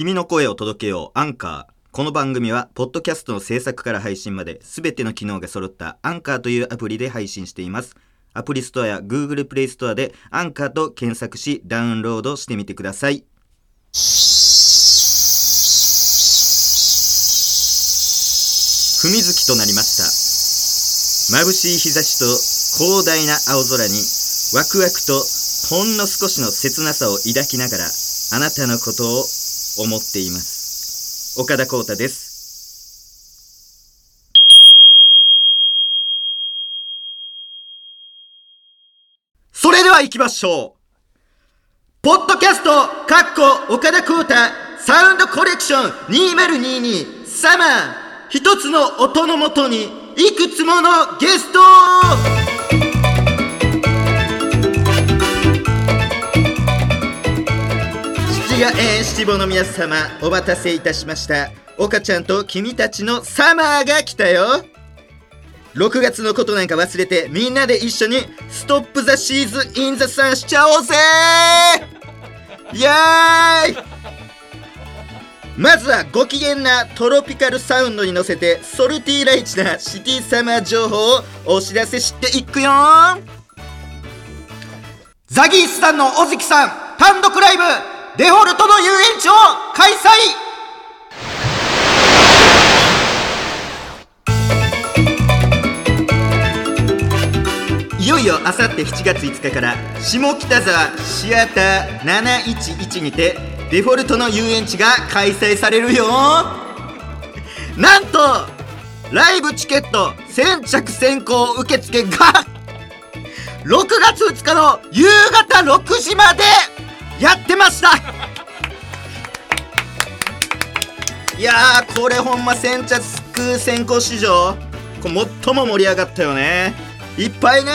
君の声を届けよう。アンカーこの番組はポッドキャストの制作から配信まで全ての機能が揃ったアンカーというアプリで配信しています。アプリストアや Google プレイストアでアンカーと検索しダウンロードしてみてください。踏み月となりました。眩しい日差しと広大な青空にワクワクとほんの少しの切なさを抱きながらあなたのことを思っています。岡田光太です。それでは行きましょう。ポッドキャストかっこ岡田光太サウンドコレクション2022サマー。一つの音のもとにいくつものゲスト七がえー七五の皆様お待たせいたしました。岡ちゃんと君たちのサマーが来たよ。6月のことなんか忘れてみんなで一緒にストップザシーズインザサンしちゃおうぜ。イエーイ。まずはご機嫌なトロピカルサウンドに乗せてソルティーライチなシティサマー情報をお知らせしていくよ。ザギースさんの尾関さん単独ライブ。デフォルトの遊園地を開催。いよいよあさって7月5日から下北沢シアター711にてデフォルトの遊園地が開催されるよ。なんとライブチケット先着先行受付が6月2日の夕方6時まで。やってました。いやーこれほんま先着先行市場これ最も盛り上がったよね。いっぱいね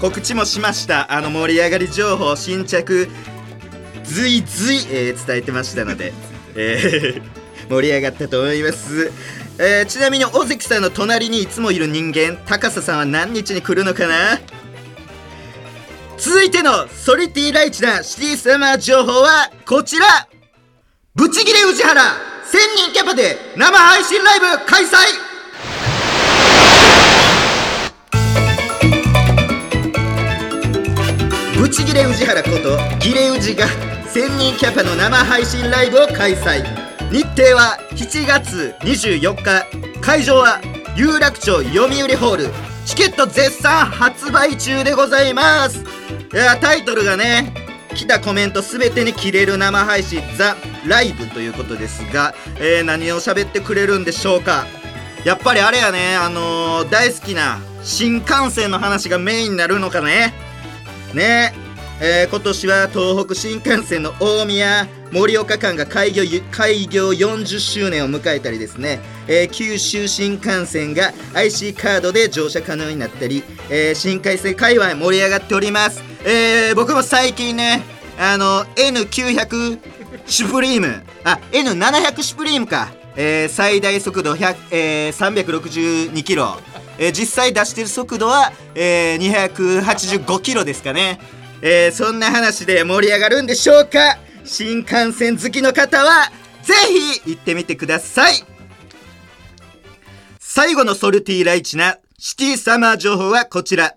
告知もしました。あの盛り上がり情報新着ずいずい、えー伝えてましたので、えー盛り上がったと思います、えーちなみに尾関さんの隣にいつもいる人間高佐さんは何日に来るのかな？続いてのソリティライチなシティサマー情報はこちら。ブチギレ宇治原。1000人キャパで生配信ライブ開催。ブチギレ宇治原ことギレ宇治が1000人キャパの生配信ライブを開催。日程は7月24日。会場は有楽町読売ホール。チケット絶賛発売中でございます。いやタイトルがね来たコメント全てに切れる生配信ザ・ライブということですが、えー何を喋ってくれるんでしょうか。やっぱりあれやねあのー大好きな新幹線の話がメインになるのかね。ね。えー今年は東北新幹線の大宮盛岡間が開業開業40周年を迎えたりですね、えー九州新幹線が IC カードで乗車可能になったり、えー新幹線界隈盛り上がっております、え僕も最近ねあの N900 シュプリームあ N700 シュプリームか、え最大速度100、えー362キロ。え実際出してる速度は、えー285キロですかね、えーそんな話で盛り上がるんでしょうか？新幹線好きの方はぜひ行ってみてください。最後のソルティーライチなシティサマー情報はこちら。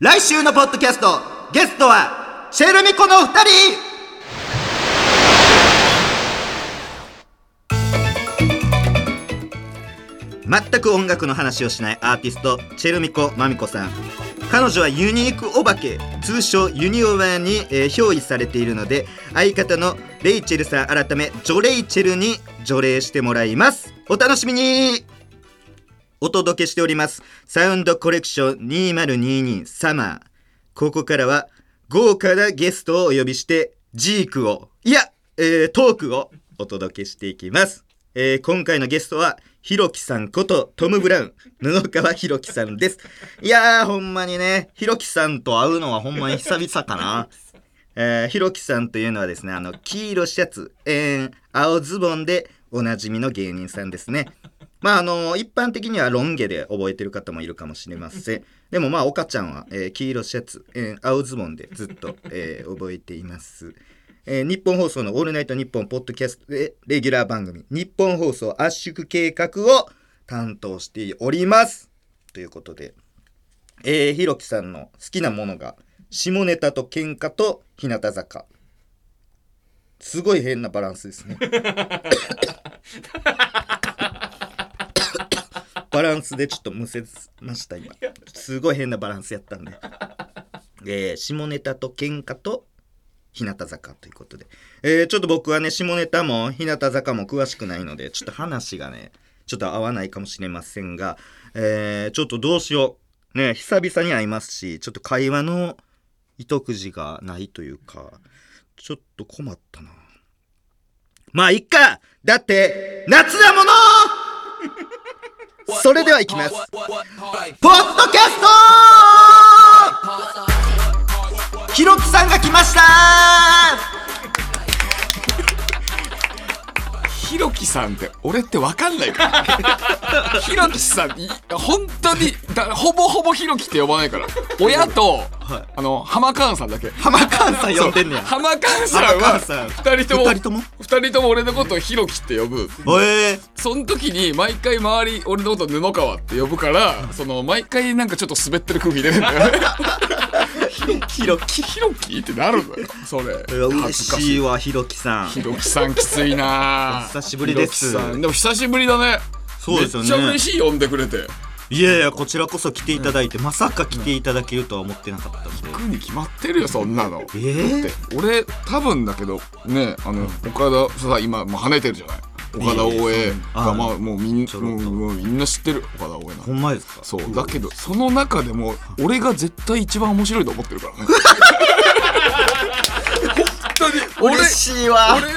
来週のポッドキャストゲストはチェルミコのお二人。全く音楽の話をしないアーティストチェルミコマミコさん。彼女はユニークお化け通称ユニオワに、えー憑依されているので相方のレイチェルさん改めジョレイチェルに除霊してもらいます。お楽しみに!お届けしております。サウンドコレクション2022サマー。ここからは豪華なゲストをお呼びしてジークをいや、えートークをお届けしていきます、えー今回のゲストはひろきさんことトム・ブラウン。布川ひろきさんです。いやーほんまにね。ひろきさんと会うのはほんまに久々かな。えーひろきさんというのはですねあの黄色シャツ、えー青ズボンでおなじみの芸人さんですね。まああの一般的にはロン毛で覚えてる方もいるかもしれません。でもまあ岡ちゃんは、えー黄色シャツ、えー青ズボンでずっと、えー覚えていますえー日本放送の「オールナイトニッポン」ポッドキャストでレギュラー番組「日本放送圧縮計画」を担当しております。ということでえー、ひろきさんの好きなものが下ネタと喧嘩と日向坂。すごい変なバランスですね。バランスでちょっとむせました今。すごい変なバランスやったんで、えー下ネタと喧嘩と日向坂ということで、えーちょっと僕はね下ネタも日向坂も詳しくないのでちょっと話がねちょっと合わないかもしれませんが、えーちょっとどうしようね久々に会いますしちょっと会話の糸くじがないというかちょっと困ったなまあいっかだって夏だものそれでは行きますポッドキャストひろきさんが来ました。ひろきさんって俺ってわかんないから。ひろきさんい本当にだほぼほぼひろきって呼ばないから。親と、はい。あの浜川さんだけ。浜川さん呼んでんねや。浜川さんはさん。二人とも二人とも？二人とも俺のことをひろきって呼ぶ。ええ。その時に毎回周り俺のこと布川って呼ぶからその毎回なんかちょっと滑ってる空気出るんだよね。ひろき。ひろき？ってなるんだよ。それ。嬉しいわひろきさん。ひろきさんきついなお久しぶりです。でも久しぶりだね。そうですよね。めっちゃ嬉しい呼んでくれていやいやこちらこそ来ていただいてまさか来ていただけるとは思ってなかったんで。行くに決まってるよそんなの。えー？だって俺多分だけどねあの岡田さ今もう跳ねてるじゃない？岡田大江。あがまあもうみんもうみんな知ってる岡田大江なほんまですか？そう。だけどその中でも俺が絶対一番面白いと思ってるからね。本当に。俺嬉しいわ。俺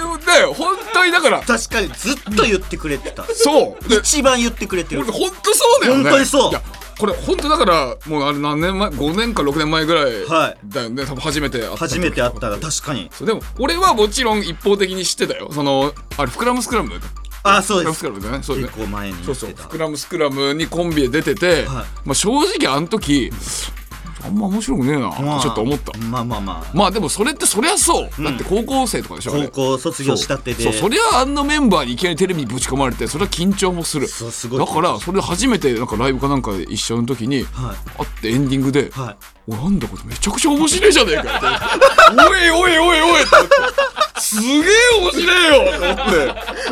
本当にだから。確かにずっと言ってくれてた。そう。で一番言ってくれてる。俺本当そうだよね。本当にそう。いやこれ本当だからもうあれ何年前5年か6年前ぐらいはい。だよね。多分初めて会った初めて会ったら確かに。そうでも俺はもちろん一方的に知ってたよ。そのあれ膨らむスクラムあそうです。クラムだね。そうね。結構前にそうそう。言ってた膨らむスクラムにコンビで出てて、はい。まあ正直あの時あんま面白くねえな。あ。ちょっと思った。まあまあまあ。まあでもそれってそりゃそう、うん。だって高校生とかでしょ高校卒業したてで。そりゃあんなメンバーにいきなりテレビにぶち込まれてそれは緊張もする。だからそれで初めてなんかライブかなんかで一緒の時にはい。会ってエンディングではい。おなんだこれめちゃくちゃ面白いじゃねえかって。おいおいおいおいってすげえ面白いよ。って思っ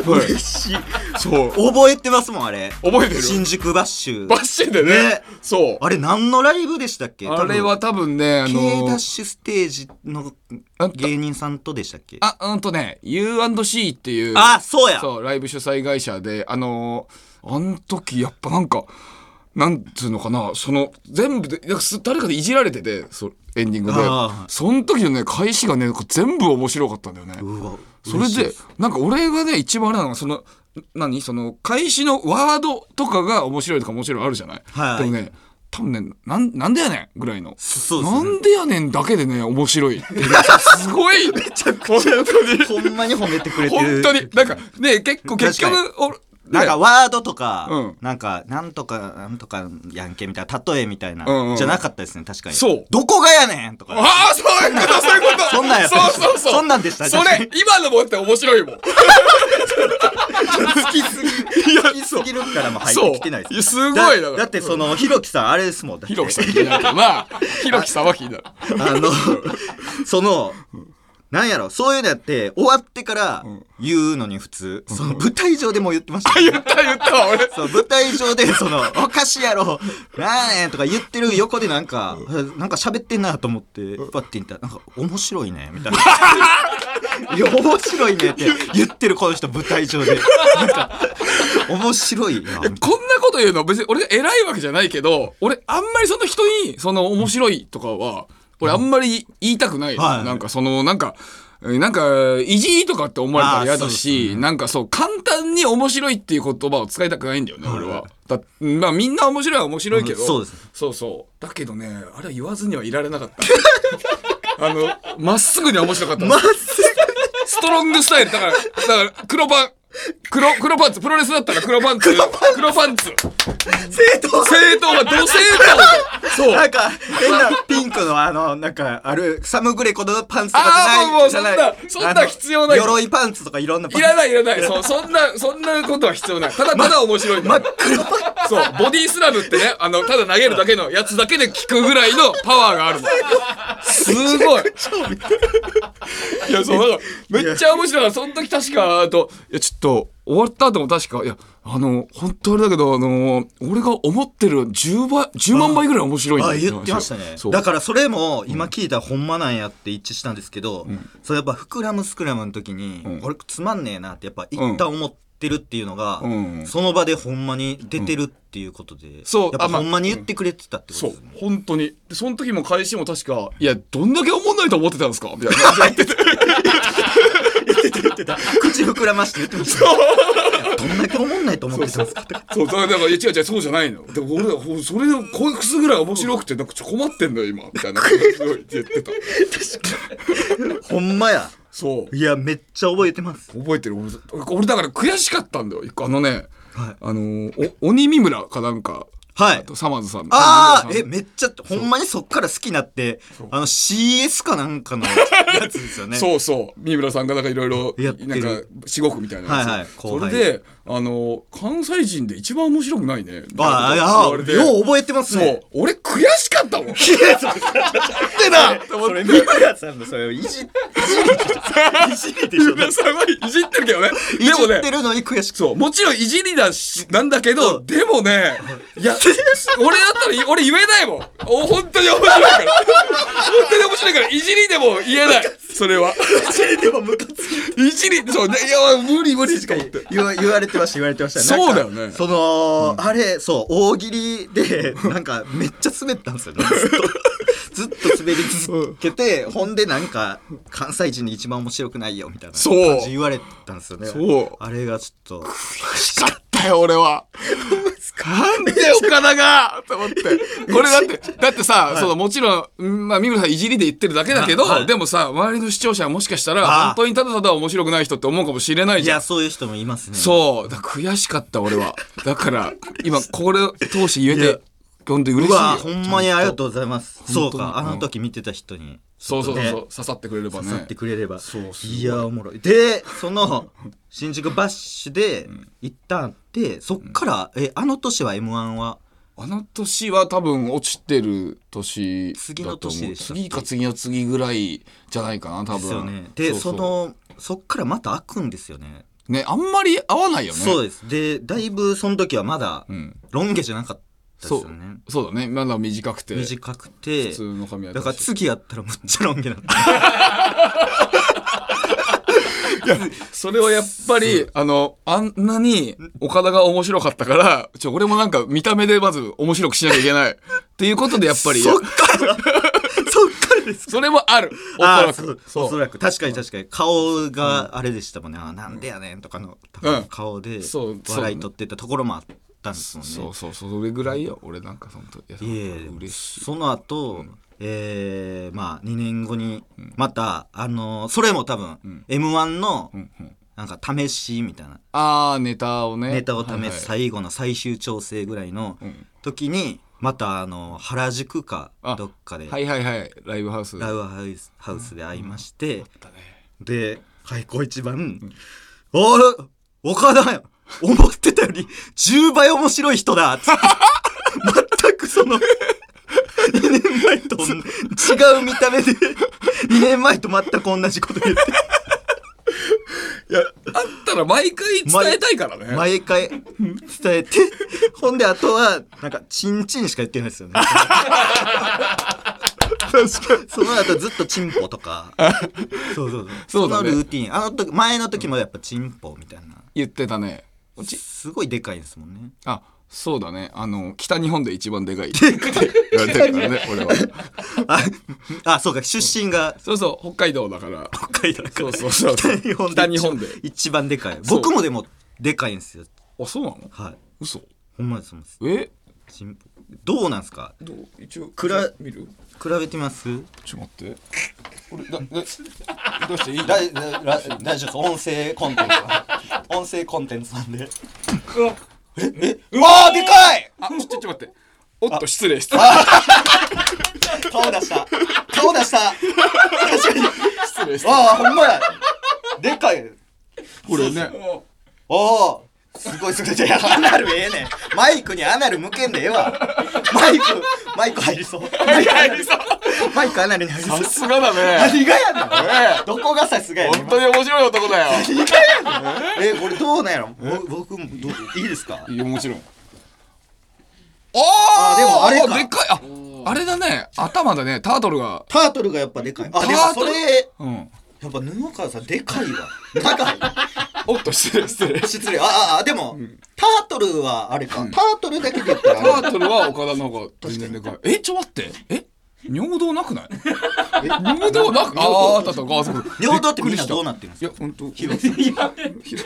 て、はい。嬉しい。そう。覚えてますもんあれ。覚えてる？新宿バッシュ。バッシュでね。ね。そう。あれ何のライブでしたっけ？あれは多分ねあ K のダッシュステージのあ芸人さんとでしたっけ？あうんとね U&C っていうあそうや。そうライブ主催会社であのーあん時やっぱなんかなんつうのかなその全部でなんかす誰かでいじられててそうエンディングで。その時のね開始がね全部面白かったんだよね。それでなんか俺がね一番あれなのがその何？その開始のワードとかが面白いとかもちろんあるじゃない、はい。でもね多分ねなんなんでやねんぐらいの。そうね。なんでやねんだけでね面白い。すごい。めちゃくちゃ本当に。ほんまに褒めてくれてる。本当に。なんかね結構結局なんかねワードとか、うん。なんかなんとかなんとかやんけみたいな例えみたいな、うんうんじゃなかったですね確かに。そう。どこがやねんとか。ああそういうことそういうこと。そんなんやったそうそうそう。そんなんでしたそれ今のもって面白いもん。好きすぎ好きすぎるからも入ってきてないです。すごいだから。だってそのひろきさんあれですもんひろきさん気になるけど。なひろきさんは気になるあのそのなんやろそういうのやって終わってから言うのに普通、その舞台上でも言ってました。よ言った言ったわ俺。そう舞台上でその「おかしいやろ。なんやねん」とか言ってる横でなんかなんか喋ってんなと思ってパッて言ったらなんか「面白いね」みたいな「いや面白いね」って言ってるこの人舞台上で。なんか「面白いな」こんなこと言うの？別に俺が偉いわけじゃないけど俺あんまりその人にその面白いとかは俺あんまり言いたくない、はい。なんかそのなんかえーなんかいじりとかって思われたら嫌だし、ね。なんかそう簡単に面白いっていう言葉を使いたくないんだよね、俺は。だまあみんな面白いは面白いけど、うんそうです。そうそう。だけどねあれは言わずにはいられなかった。あのまっすぐには面白かったの。ストロングスタイル。だからだから黒パン黒黒パンツプロレスだったら黒パンツ。黒パンツ。正当。正当はど正当 そう。なんか変なピンクのあのなんかあるサムグレコのパンツとかじゃないじゃないうそんなそんな必要ない。鎧パンツとかいろんなパンツ。いらないいらない。そうそんなそんなことは必要ない。ただただ面白い真っ黒そうボディスラムってねあのただ投げるだけのやつだけで効くぐらいのパワーがあるの。すごい。い。やそうめっちゃ面白い。その時確かあといやちょっと終わった後も確かいやあの本当あれだけどあの俺が思ってる10倍10万倍ぐらい面白いんだあよ言ってましたね。そう。だからそれも今聞いたらほんまなんやって一致したんですけど、それやっぱ膨らむスクラムの時に、ん。俺つまんねえなってやっぱ一旦思ってるっていうのが、うん。その場でほんまに出てるっていうことで、そうやっぱほんまに言ってくれてたってことそうですね、本当に。でその時も返しも確か「いやどんだけ思んないと思ってたんですか?」みたいな。感じで言ってて口膨らまして言ってましたどんだけ思んないと思ってたんですかそうだから違う違うそうじゃないの。でも俺それでこいくすぐらい面白くてなんかちょ困ってんだよ今みたいな。感じで言ってたほんまや。そう。いやめっちゃ覚えてます。覚えてる。俺俺だから悔しかったんだよ一個。あのね、はい。あのーお鬼三村かなんかはい。あとサマーズさん。ああえめっちゃほんまにそっから好きになってあの CS かなんかのやつですよね。そうそう。三村さんがなんかいろいろなんか至極みたいなやつ、はいはい。それであの関西人で一番面白くないね。ああこと言われて。よう覚えてますそう。ね俺悔しかったもん。ってな。それ三村さんのそれいじいじり。いじりでしょ。三村さんはいじってるけどね。いでもねじってるのに悔しく。そう。もちろんいじりだしなんだけど、う。んでもね いや俺だったら俺言えないもん。お本当に面白いから。本当に面白いからいじりでも言えないそれは。でもムカついそうねいや無理無理しか思って。言わ言われてました言われてましたそうだよね。なんかその、あれそう大喜利でなんかめっちゃ滑ったんですよね。ずっとずっと滑り続けて、ほんでなんか関西人に一番面白くないよみたいなそう。感じ言われたんですよね。そう。あれがちょっと悔しかったよ俺は。なんで岡田がと思って。これだってだってさ、そのもちろんんまあ三村さんいじりで言ってるだけだけど、はい。でもさ周りの視聴者はもしかしたら本当にただただ面白くない人って思うかもしれないじゃん。いやそういう人もいますね。そう。だから悔しかった俺は。だから今これ通して言えいやて本当に嬉しいよ。うわほんまにありがとううございます。そうかあの時見てた人に。そうそうそうそう、ね。刺さってくれればね。刺さってくれれば、そうすごい。いやおもろい。でその新宿バッシュで一旦あってそっからえあの年は m 1は？あの年は多分落ちてる年だ次のと思う。年でしたっけ？次か次の次ぐらいじゃないかな多分。ですよね。でそそう。そうのそっからまた開くんですよね。ねあんまり合わないよね。そうです。でだいぶその時はまだうん。ロン毛じゃなかったですそう。そうだね。まだ短くて。短くて普通の髪型。だから次やったらむっちゃロン毛なんだそれはやっぱりあのあんなに岡田が面白かったからちょ俺もなんか見た目でまず面白くしなきゃいけない。っていうことでやっぱりそっから。そっからですそれもある。おそあらく。おそらく。確かに。確かに顔があれでしたもんね、あなんでやねんとかのうん。顔で笑い取ってたところもあったんですもんね。そうそうそうそれぐらいよ。俺なんか本当いやいえ嬉しい。その後、えーまあ2年後にまた、あのそれも多分、m 1のうんうん。なんか試しみたいな。ああネタをね。ネタを試すはいはい。最後の最終調整ぐらいのん。時にまたあの原宿かあどっかで。はいはいはい。ライブハウス。ラウハウスハウスで会いまして、だね。で開口一番「あれ？岡田や思ってたより10倍面白い人だ」っつって全くその2年前と違う見た目で2年前と全く同じこと言って。いやあったら毎回伝えたいからね。毎回伝えてほんであとはなんかチンチンしか言ってないですよね。その後ずっとチンポとか。そうそうそう。そうだね。のルーティン。あの時前の時もやっぱチンポみたいな。言ってたねすごいでかいですもんね。あそうだね。あの北日本で一番でかい。って言われてるからね俺は。ああそうか出身が。そうそう北海道だから。北海道だから。そうそうそう北日本で北日本で。一番でかい。僕もでもでかいんですよ。あそうなの？はい。嘘。ほんまですほんまです。え？どうなんですか？どう？一応くら見る？比べてみます？ちょっと待って。俺だ だどうしていい大丈夫です音声コンテンツ。は音声コンテンツなんで。ええ？うわーでかい！あちょちょっと待って。おっと失礼失礼顔出した。顔出した。確かに。失礼失礼ああほんまや。でかい。これね。おおすごいすごい。いやアナルええねん。マイクにアナル向けんでええわ。マイクマイク入りそう。マイク入りそう。マイクアナルに入りそう。さすがだね。何がやねん。え。どこがさすがやねん。本当に面白い男だよ。えこれどうなんやろ？ぼ僕もどういいですか？いやもちろん。ああでもあれか。でっかい。ああれだね。頭だね。タートルが。タートルがやっぱでかい。あでもそれうん。やっぱ布川さんでかいわ。長いおっと失礼失礼。失礼。あああでも、タートルはあれか、タートルだけで言ったらタートルは岡田の方が全然でかい。えちょ待って。え？尿道なくない？尿道なく？あああった尿道ってみんなどうなってるんですいや本当広さ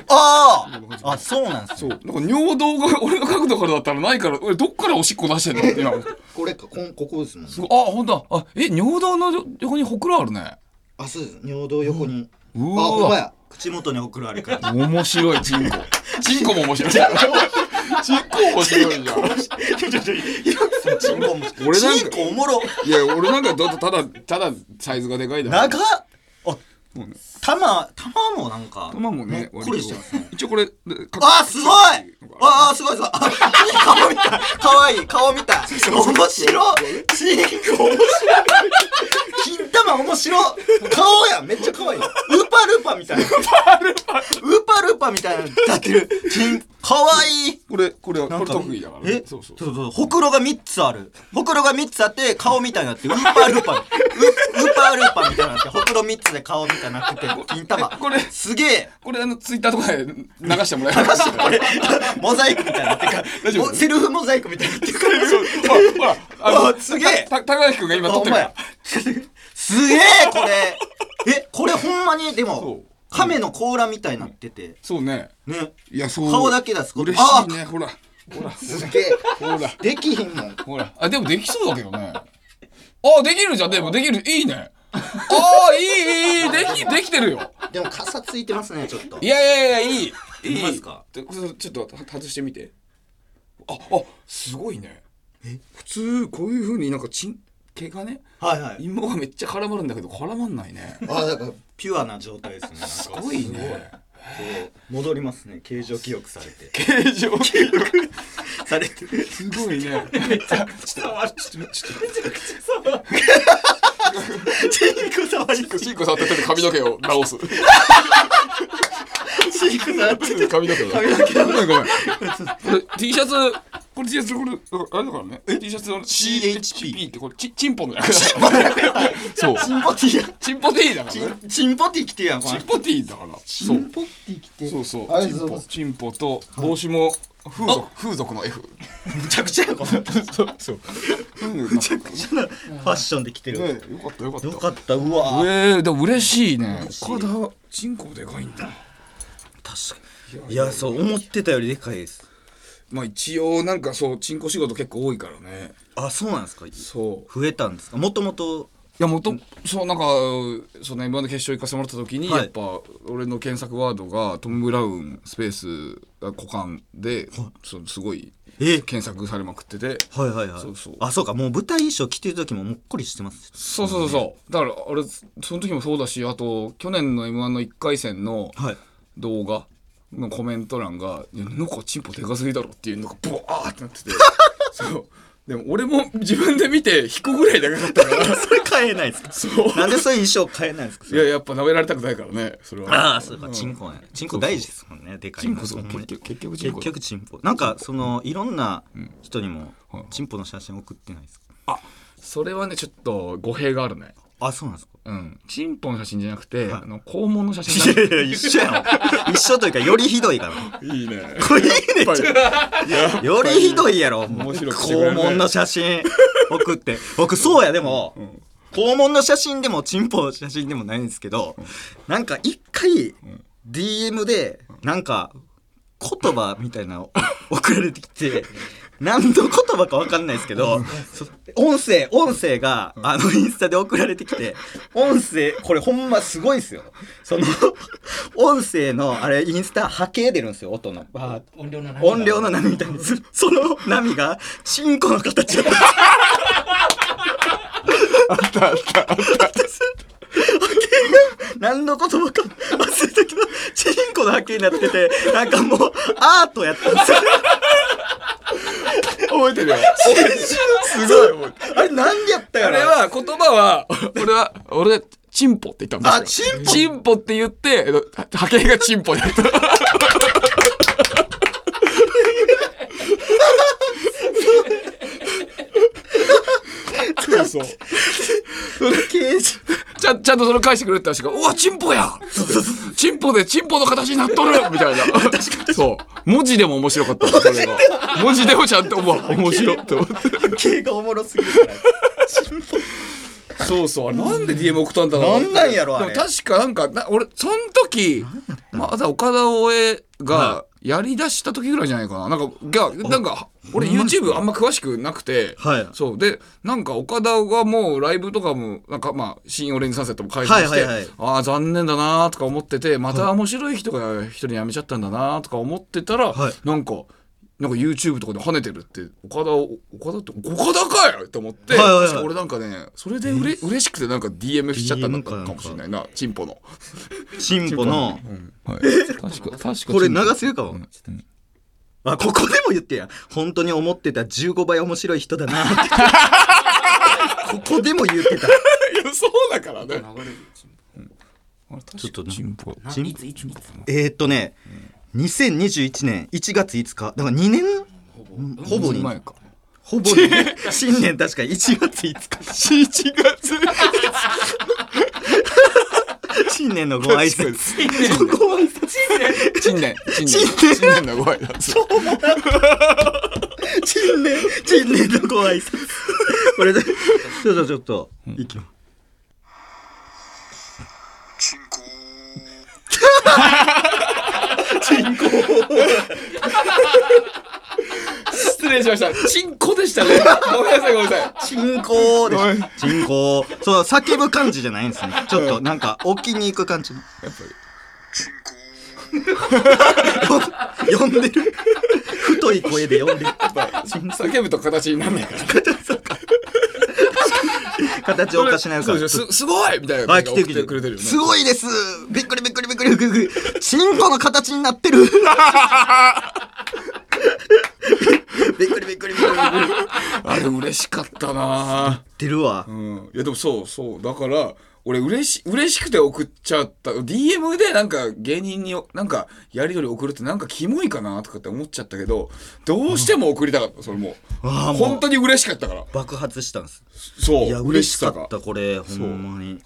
あああそうなんですよそう。なんか尿道が俺の角度からだったらないから俺どっからおしっこ出してんのって今。これかこんここですもんあ本当だ。あえ尿道の横にほくろあるね。あそうです。尿道横に、うあほんまわや口元にほくろあるから面白いチンコ。チンコも面白い チンコ面白いじゃん。チンコも俺なんかチンコおもろ。いや俺なんかだとただただサイズがでかいだ長っ。あもうね玉玉もなんか玉もねこりしてますね。一応これあすごい。ああすごいすごい。あ顔みたい。可愛い。顔みたい。面白い。チンコ面白い 金玉面白い。顔やん。めっちゃ可愛い。ウーパールーパーみたいな。ウーパールーパー。みたいなのなってる。可愛い。これこれはこれ得意だからねえそうそう。そうそうほくろが3つある。ほくろが3つあって顔みたいになってウーパールーパー。ウウーパールーパーみたいになってほくろ3つで顔みたいになってて金玉。え これすげえ。これあのツイッターとかで流してもらえますこれモザイクみたいになってるかセルフモザイクみたいになってるほらあすげえ。高垣君が今撮ってるからすげえこれ。えこれほんまにでそもう。亀の甲羅みたいになってて。そうね。ね。いやそう。顔だけ出すこと。嬉しいね。ほら。ほらすげえ。ほら。できひんもん。ほら。あでもできそうだけどね。あできるじゃん。でもできる。いいね。ああいいいいできできてるよ。でも傘ついてますねちょっと。いやいやいやいい。いい。まですか？ちょっと外してみて。ああすごいね。普通こういうふうになんかちん毛がねはいはい。芋がめっちゃ絡まるんだけど絡まんないね。あだからピュアな状態ですね。すすごい。ねこう戻りますね。形状記憶されて。形状記憶。されて。るすごいね。めっちゃちょっとちょっとちょっチンコ触りとシンコ触ってて髪の毛を直す。チンコ触って。髪の毛を髪の毛ごめんごめん。T シャツこれ T シャツこれあれだからね。T シャツの CHP ってこれチチンポの略だ そう。チンポティや。チンポ T だから。ねチンポティ着てるやんチンポ T だから。そう。ポティ着て。そうそう。チンポチンポと帽子も風俗風俗の F むちゃくちゃやこれそう。そう。むちゃくちファッションで着てる。ねよかったよかった。よかったうわ。えー、でも嬉しいね。岡田チンコでかいんだ。確かに。いやそう思ってたよりでかいですまあ一応なんかそうチンコ仕事結構多いからね。あそうなんですか？そう。増えたんですか？もともと？いやもとそうなんかその M1 で決勝行かせてもらった時に、はい。やっぱ俺の検索ワードがトム・ブラウンスペース股間で、そうすごいえ？検索されまくってて。はいはいはい。そうそう。あそうかもう舞台衣装着てる時ももっこりしてますそうそうそうそう。だから俺その時もそうだしあと去年の M1 の1回戦のはい。動画のコメント欄が「いやなんかチンポでかすぎだろ」っていうのがボワーってなってて。そう。でも俺も自分で見て引くぐらいだけだったから。それ買えないですか？そう。なんでそういう衣装買えないんですか？いややっぱ舐められたくないからね。それは。ああそうか。チンコね。チンコ大事ですもんね。でかいチンコそう。結局結局チン結コ局チンポ。なんかそのいろんな人にもはい。チンポの写真送ってないですか？あそれはねちょっと語弊があるね。あそうなんですか？うん。チンポの写真じゃなくて、はい。あの肛門の写い真やいや一緒やん。一緒というかよりひどいから。いいね。これいいね。よりひどいやろ。面白肛門の写真。送って。僕そうやでも、ん。肛門の写真でもチンポの写真でもないんですけど、なんか一回 DM でなんか言葉みたいなの送られてきて何の言葉か分かんないですけど、そ音声音声があのインスタで送られてきて音声これほんますごいですよ。その 音声のあれインスタ波形出るんですよ音の。音量の波が。音量の波みたいに。すその波がチンコの形だったあったあったあった。何の言葉か忘れたけどチンコの波形になっててなんかもうアートやったんですよ覚えてるよ。すごいあれ何やったよあれは言葉は俺は俺チンポって言ったんですよ。あチンポ？チンポって言ってえっと波形がチンポだった そうそう刑事ちゃんちゃんとそれ返してくれって話が「うわチンポや!」チンポでチンポの形になっとる!」みたいな。そう。文字でも面白かったのそれが。文字でも。ちゃんとうわ 面白いって思って。波形がおもろすぎるから。そうそう。あれなんで DM 送ったんだろうなんなんやろあれ。でも確かなんかな俺その時まだ岡田大江がやりだした時ぐらいじゃないかな。なんかがなんか俺 YouTube あんま詳しくなくて、はい。そう。でなんか岡田がもうライブとかもなんかまあ「新オレンジサンセット」も開催して、はいはいはい。ああ残念だなとか思っててまた面白い人が一人辞めちゃったんだなとか思ってたら、はい。なんか。なんか YouTube とかで跳ねてるって岡田を岡田って岡田かよって思って、はいはいはい。俺なんかねそれでうれ、嬉しくてなんか DM しちゃったんだったかもしれないなチンポの、チンポの。はい、確か確かこれ流せるかも。うん。あここでも言ってや。本当に思ってた15倍面白い人だな。っ てここでも言ってた。いやそうだからね。ちょっとチンポ。えー、っとね、2021年1月5日だから2年ほぼに前かほぼに 新年確か1月5日7月新年のご挨拶。ご挨拶新年。新年。新年のご挨拶。新年。新年のご挨拶。これでちょっとちょっと、いきます失礼しました。チンコでしたね。ごめんなさいごめんなさい。チンコでしチンコ。そう叫ぶ感じじゃないんですね。ちょっとなんか置きに行く感じの。やっぱり 呼んでる太い声で呼んでる叫ぶと形にならないから形おかしなるかすよすすごいみたいな来て。くれてるよねすごいです。びっくりびっくりびっくりびっくり。チンコの形になってる。びっくりびっくりびっくりびっくり。あれ嬉しかったな出るわう。んいやでもそうそうだから俺嬉し嬉しくて送っちゃった。DM でなんか芸人になんかやり取り送るってなんかキモいかなとかって思っちゃったけどどうしても送りたかった。それもあ本当に嬉しかったから。爆発したんです。そういや、嬉しかった、これ、ほんまに。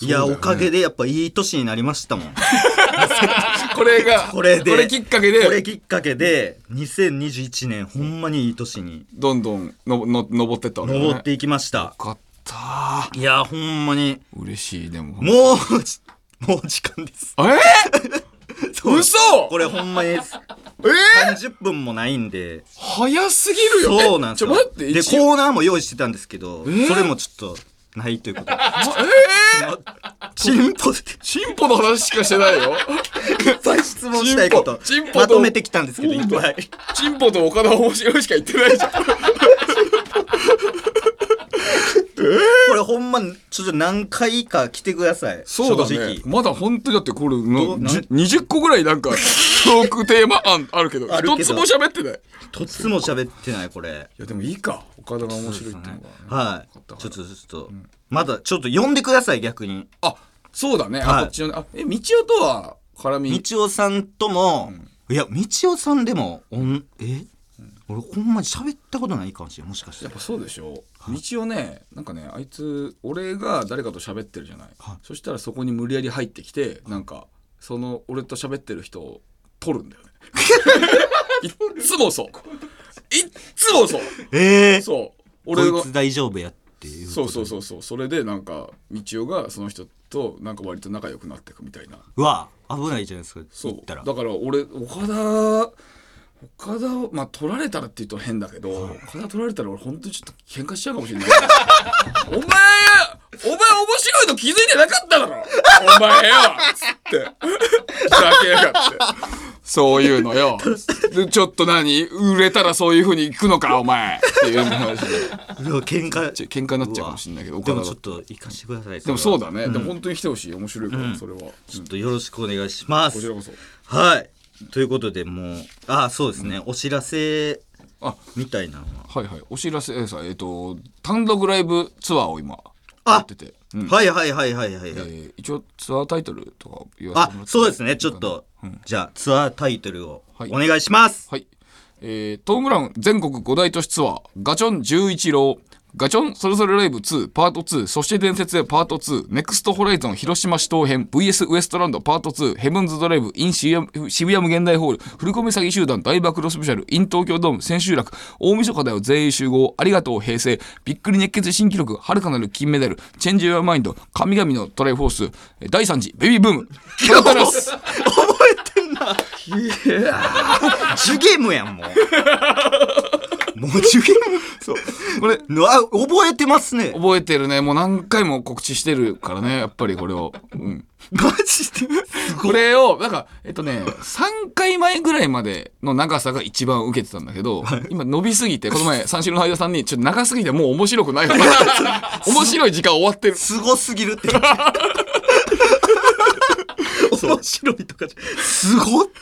いや、おかげでやっぱいい年になりましたもん。これがこれで。これきっかけで。これきっかけで、2021年、ほんまにいい年に、どんどんのの登ってったわけだね。登っていきました。よ。かったいや、ほんまに、嬉しいでも。もう、じもう時間です。え？そう嘘！これほんまにえ？30分もないんで。早すぎるよ。そうなんですよ。えちょ待ってで、コーナーも用意してたんですけど、ーそれもちょっと、ないということで。え？ーチンポで、チンポの話しかしてないよ。いっぱい質問したいことチンまとめてきたんですけど、いっぱい。チンポと岡田面白いしか言ってないじゃんこれほんま、ちょっと何回か来てください。そうだ正ね直。まだ本当にだってこれのどなじゅ20個ぐらいなんか トークテーマ案あるけど。一つも喋ってない。とっつも喋ってない、これ。いやでもいいか。岡田が面白いっていうのが、はい。分かった。ちょっと、ちょっと、まだ、ちょっと呼んでください、逆に。あそうだね、はい。あこっちのねあえ道夫とは絡み？みちおさんとも、いや、みちおさんでも、おん、え？俺ほんまに喋ったことないかもしれん、もしかして。やっ。ぱそうでしょ。道夫ねなんかねあいつ俺が誰かと喋ってるじゃない、はい。そしたらそこに無理やり入ってきてなんかその俺と喋ってる人を取るんだよね。いっつもそう。いっつもそう。ええそう。俺のこいつ大丈夫やっていう。そうそうそうそう。それでなんか道夫がその人となんか割と仲良くなっていくみたいな。うわ、危ないじゃないですか、そう。言ったら。だから俺岡田岡田をまあ取られたらって言うと変だけど岡田取られたら俺本当にちょっと喧嘩しちゃうかもしれない。お前お前面白いの気づいてなかっただろ。お前よつって。ふざけやがって。そういうのよ。で ちょっと何？売れたらそういうふうに行くのかお前っていう話で。うわ喧嘩。ちょ喧嘩になっちゃうかもしれないけどで岡田がもちょっと行かしてくださいでもそうだだね、でも本当に来てほしい。面白いから、それは、ちょっとよろしくお願いします。こちらこそ。はいということでもうあそうですね、お知らせあみたいなのは。はいはい。お知らせさえっ、と単独ライブツアーを今あやってて、うん。はいはいはいはいはい、えー一応ツアータイトルとか言わせあてもらってそうですね。ちょっと、うん。じゃあツアータイトルをはい。お願いします、はい、えー、トム・ブラウン全国5大都市ツアーガチョン11郎ガチョンそれぞれライブ2パート2そして伝説へパート2ネクストホライゾン広島市東編 VS ウエストランドパート2ヘブンズドライブ in 渋谷渋谷無限大ホール振り込み詐欺集団大暴露スペシャル in 東京ドーム千秋楽大晦日だよ全員集合ありがとう平成びっくり熱血新記録遥かなる金メダルチェンジ・ユア・マインド神々のトライフォースえー第3次ベビーブーム。トラタラス覚えてんな。ジュゲームやんもう もうジュゲームそう。これうわ覚えてますね。覚えてるね。もう何回も告知してるからね。やっぱりこれを、うん、マジでこれをなんかえっとね3回前ぐらいまでの長さが一番受けてたんだけど、今伸びすぎてこの前三四郎の間さんにちょっと長すぎてもう面白くないわ。面白い時間終わってる。すごすぎるって 面白いとかじゃすごって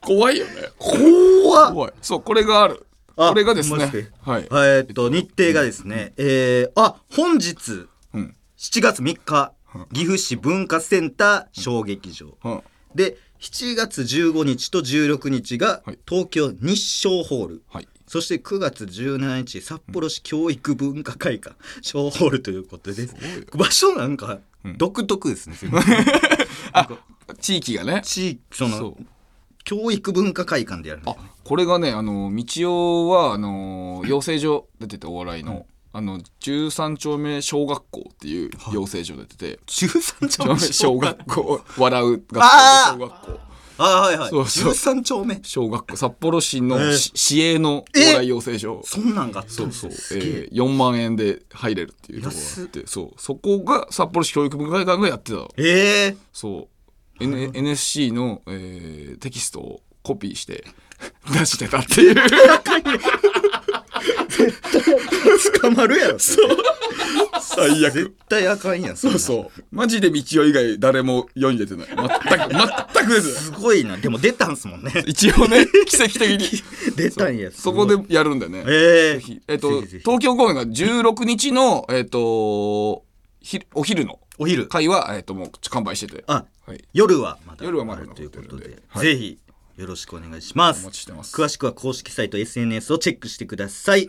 怖いよね怖っ。怖い。そうこれがある。あこれがですね。はい。えーっと日程がですねえー、あ本日うん。7月3日岐阜市文化センター小劇場。うん。で7月15日と16日がはい。東京日照ホール。はい。そして9月17日札幌市教育文化会館。小ホールということで。場所なんか独特ですね、あ地域がね。地域その教育文化会館でやるんだあこれがねあの道夫はあの養成所出ててお笑いの、あの13丁目小学校っていう養成所出てて、13丁目 小学校？笑う学校小学校あはいはい。そうそう。13丁目？小学校札幌市のえー。し市営のお笑い養成所そんなんがあったんそうそう、え。えー、4万円で入れるっていうところがあって。そう。そこが札幌市教育文化会館がやってたの。ええそう、N、NSC の、えーテキストをコピーして出してたっていう 捕まるやろ。それ最絶対あかんやんそうそう。マジで道夫以外誰も世に出てない。全く全くです。すごいな。でも出たんすもんね。一応ね奇跡的に。出たんや。そこでやるんだよね。ええぜひ。えっと東京公演が16日のえっとひお昼のお昼。会はえっともう完売してて。あはい。夜はまだ夜はまだということで。ぜひよろしくお願いします。お待ちしてます。詳しくは公式サイト SNS をチェックしてください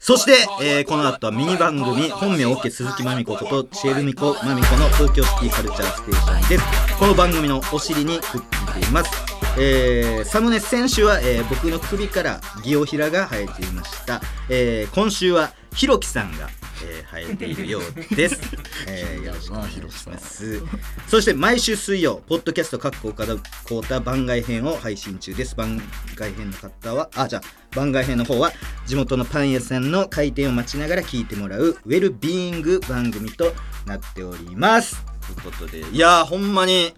そして、えーこの後はミニ番組本名オッケー鈴木まみことチェルミコまみこの東京スティカルチャーステーションですこの番組のお尻にくっついています。えーサムネ選手は、えー僕の首からギオヒラが生えていました、えー今週はひろきさんが、えー生えているようです、えーよろしくお願いします。そして毎週水曜ポッドキャスト各岡田浩太番外編を配信中です。番外編の方はあじゃあ番外編の方は地元のパン屋さんの開店を待ちながら聞いてもらうウェルビーイング番組となっております。ということでいやーほんまに、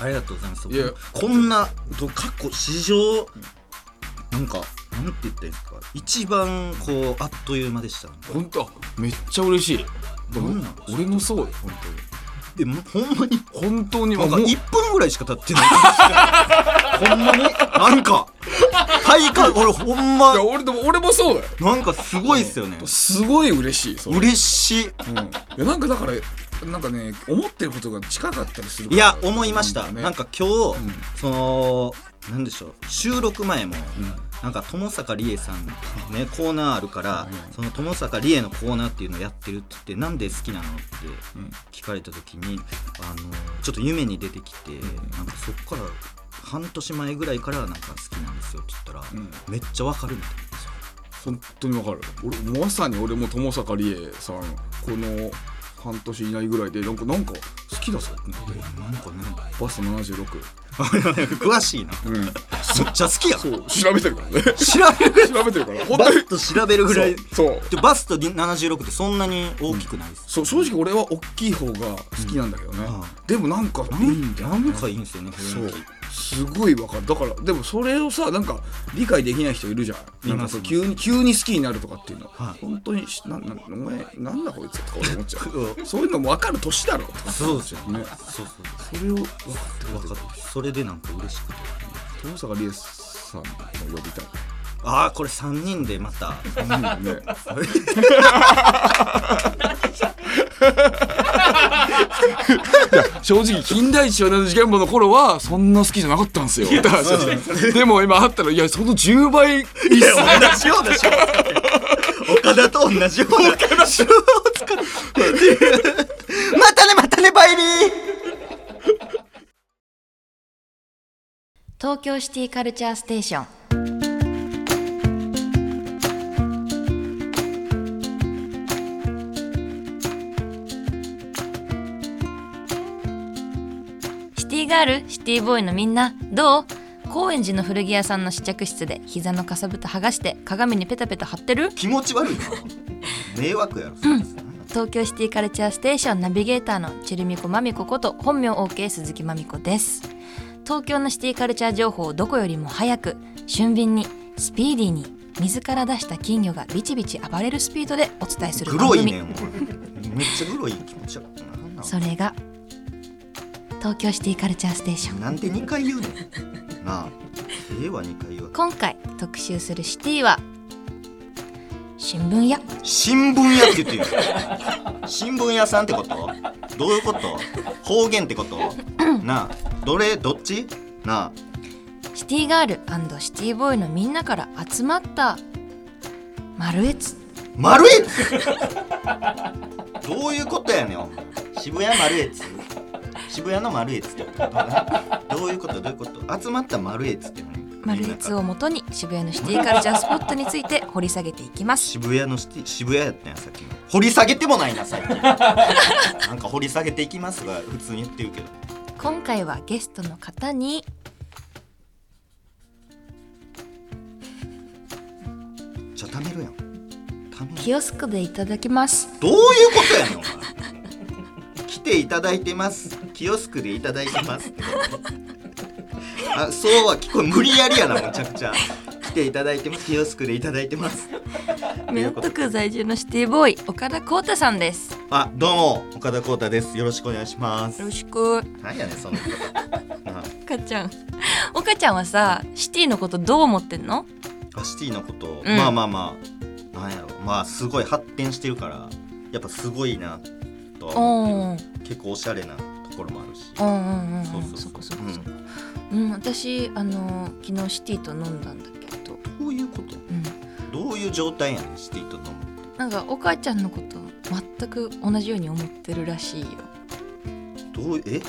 ありがとうございますいやこんなと過去史上なんかなんて言ったらいいんですか？一番こうあっという間でした。本当？めっちゃ嬉しい。でもなん俺もそうよ。本でもほんまに？当に本当に。なんかもう。1分ぐらいしか経ってない。ほんまに？なんか体感俺ほんま。いや俺でも俺もそうだよ。なんかすごいっすよね。すごい嬉しいそれ。嬉しい。うん、いやなんかだからなんかね思ってることが近かったりするいや思いました、ね。なんか今日、うん。そのなんでしょう収録前も、うん。なんか友坂理恵さんねコーナーあるから、その友坂理恵のコーナーっていうのをやってるって言ってなんで好きなのってうん。聞かれた時にあのちょっと夢に出てきて、なんかそっから半年前ぐらいからなんか好きなんですよって言ったら、うん。めっちゃわかるみたい本当にわかる。俺まさに俺も友坂理恵さんこの半年以内ぐらいでなんかなんか好きだぞって？なってなんか。ねバスト76詳しいな。うん。めっちゃ好きやんそう調べてるからね。調べる？調べてるから。本当にバスト調べるぐらい。そうでバスト76ってそんなに大きくないです、そう正直俺は大きい方が好きなんだけどね、うん。でもなんかいいんだよなんねかいいんですよね雰囲気すごいわかる。だからでもそれをさなんか理解できない人いるじゃん。なんかそういます。急に急に好きになるとかっていうの、はい。本当にしななお前なんだこいつとか俺思っちゃう。そういうのも分かる年だろとか。そうですよね。そうそうそれを分かって分かってそれでなんか嬉しくて。登坂理恵さんも呼びたいああこれ3人でまた。正直近代一少年の事件簿の頃はそんな好きじゃなかったんですよ。でも今あったらいやその10倍いいっすね。同じような手法岡田と同じような手法を使ってるまたねまたねバイビー東京シティカルチャーステーションシティガールシティボーイのみんなどう？高円寺の古着屋さんの試着室で膝のかさぶた剥がして鏡にペタペタ貼ってる？気持ち悪いな。迷惑やろ、東京シティカルチャーステーションナビゲーターのチェルミコマミコこと本名 OK 鈴木まみこです。東京のシティカルチャー情報をどこよりも早く俊敏にスピーディーに水から出した金魚がビチビチ暴れるスピードでお伝えする番組、グロいねんめっちゃグロい気持ち悪いそれが東京シティカルチャーステーション。なんで2回言うねんなあええわ2回言うわ。今回特集するシティは新聞屋。新聞屋って言ってる新聞屋さんってこと？どういうこと？方言ってこと？なあどれ？どっち？なあ。シティガールシティボーイのみんなから集まったマルエツ丸エツ どういうことやねん渋谷丸エツ渋谷の丸エツってことどういうことどういうこと集まった丸エツって何マルエツをもとに渋谷のシティカルチャースポットについて掘り下げていきます。渋谷のシティ渋谷やったんやさっきの。掘り下げてもないな最近。なんか掘り下げていきますが普通に言ってるけど。今回はゲストの方にじゃあ貯めるやん。キオスクでいただきます。どういうことやねんお前。来ていただいてます。キオスクでいただいてます。あそうは聞こえ無理やりやなむちゃくちゃ。来ていただいてます。キオスクでいただいてます。港区在住のシティボーイ岡田光太さんです。あどうも岡田光太です。よろしくお願いします。よろしく。何やねんその。岡ちゃん。岡ちゃんはさシティのことどう思ってんの？あシティのこと、うん。まあまあまあ。なんやろ。まあすごい発展してるからやっぱすごいなとはお思うーけど結構おしゃれなところもあるし。うんうんうんそうそうそう。うん。私あの昨日シティと飲んだんだけど。どういうこと？うん。どういう状態やねんシティと飲むなんかお母ちゃんのこと全く同じように思ってるらしいよ。どうえ？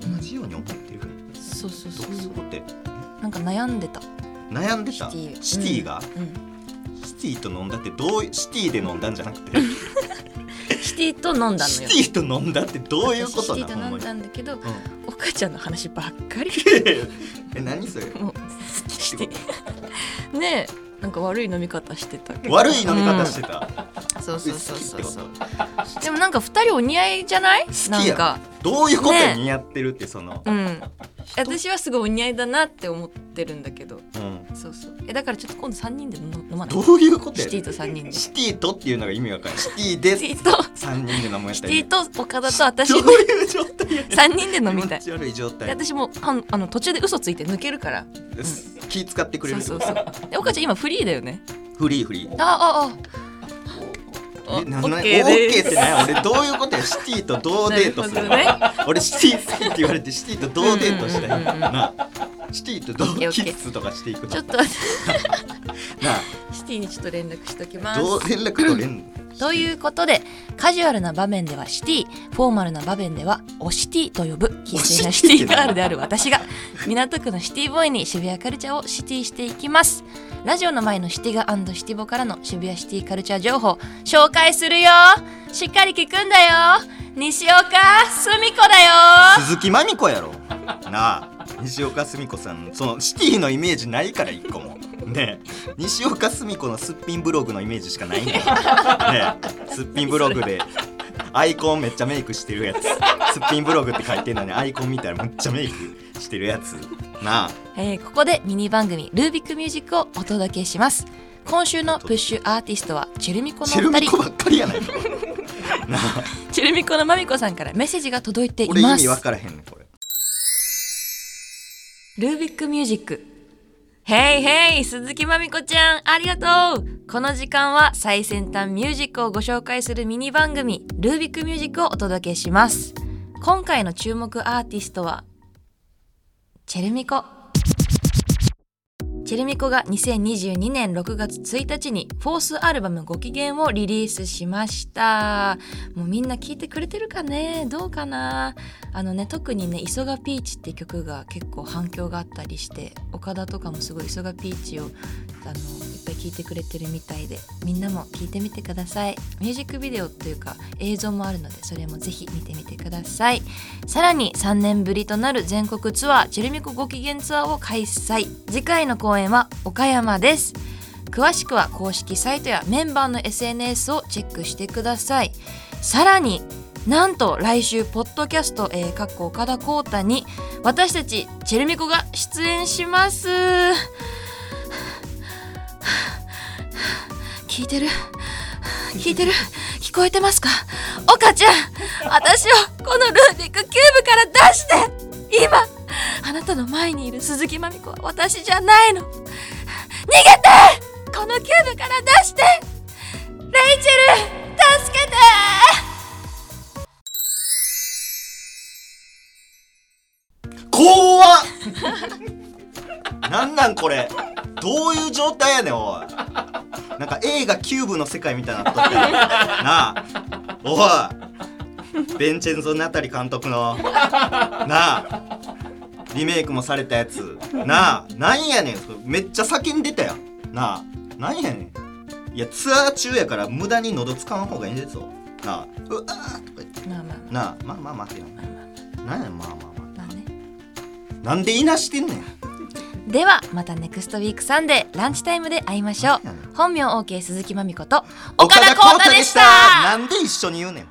同じように思ってる？そうそうどそう。うそういうことやなんか悩んでた。悩んでた？シティ。が、うん。シティと飲んだってどうシティで飲んだんじゃなくて シティと飲んだのよ。シティと飲んだってどういうこと私シティと飲んだんだけどうん。お母ちゃんの話ばっかり。え何それ？もうシティ。ねえなんか悪い飲み方してた悪い飲み方してた、そうそうそうそう でもなんか二人お似合いじゃない？なんか。どういうことねにやってるってその、うん。私はすごいお似合いだなって思ってるんだけど。うん、そうそう。えだからちょっと今度三人で飲飲まない？どういうことやシティと三人で。シシティとっていうのが意味わかんない。シティでティと。三人で飲むやつシティと岡田と私どういう状態や三人で飲みたい。気持ち悪い状で態私もあのあの途中で嘘ついて抜けるから気使ってくれる。そうそうそう。で岡ちゃん今フリーだよね。フリーフリー。ああああえなオッケーです。ケーってね俺どういうことやシティとどうデートするの？なるほどね。俺シティ好きって言われてシティとどうデートしたい？うんうんうんうん。なシティとどうオッケーオッケーキッスとかしていくの？ちょっとなシティにちょっと連絡しときまどうす連絡取れんの？ということでカジュアルな場面ではシティフォーマルな場面ではオシティと呼ぶ生粋な。シティガールである私が港区のシティボーイに渋谷カルチャーをシティしていきます。ラジオの前のシティガシティボからの渋谷シティカルチャー情報紹介するよ。しっかり聞くんだよ。西岡澄子だよ。鈴木まみ子やろ。なあ西岡澄子さんそのシティのイメージないから一個も。ねえ。西岡澄子のすっぴんブログのイメージしかないんだよ。ねえ。すっぴんブログでアイコンめっちゃメイクしてるやつ。すっぴんブログって書いてんのにアイコン見たらめっちゃメイクしてるやつ。なあ。えーここでミニ番組「ルービックミュージック」をお届けします。今週のプッシュアーティストはチェルミコの2人。チェルミコばっかりやないか チェルミコのまみこさんからメッセージが届いてい俺意ます味分からへんねんこれルービックミュージックヘイヘイ鈴木まみこちゃんありがとう。この時間は最先端ミュージックをご紹介するミニ番組ルービックミュージックをお届けします。今回の注目アーティストはチェルミコチェルミコが2022年6月1日にフォースアルバム「ご機嫌」をリリースしました。もうみんな聞いてくれてるかね？どうかな？あのね特にね「イソガピーチ」って曲が結構反響があったりして岡田とかもすごい「イソガピーチを」あのいっぱい聞いてくれてるみたいでみんなも聞いてみてください。ミュージックビデオっていうか映像もあるのでそれもぜひ見てみてください。さらに3年ぶりとなる全国ツアー「チェルミコご機嫌ツアー」を開催。次回のコー公演は岡山です。詳しくは公式サイトやメンバーの SNS をチェックしてください。さらになんと来週ポッドキャスト、えー、かっこ岡田浩太に私たちチェルミコが出演します。聞いてる？聞いてる？聞こえてますか？岡ちゃん私をこのルービックキューブから出して今あなたの前にいる鈴木まみ子は私じゃないの。逃げてこのキューブから出して。レイチェル助けて。怖っ。なんなんこれ。どういう状態やねんおい。なんか映画キューブの世界みたいになっとったなあ。おい。ベンチェンゾ・ナタリ監督の。なあ。リメイクもされたやつ。なあなんやねん。めっちゃ叫んでたやん。なあなんやねん。いやツアー中やから無駄に喉使わん方がいいんですよなあうわーとか言って。まあまあなあまあまあ待てよ。まあまあなんやまあまあまあ。まあねなんでいなしてんねん。ではまたネクストウィークサンデーランチタイムで会いましょう。本名 OK 鈴木まみこと岡田浩太でした。なんで一緒に言うねん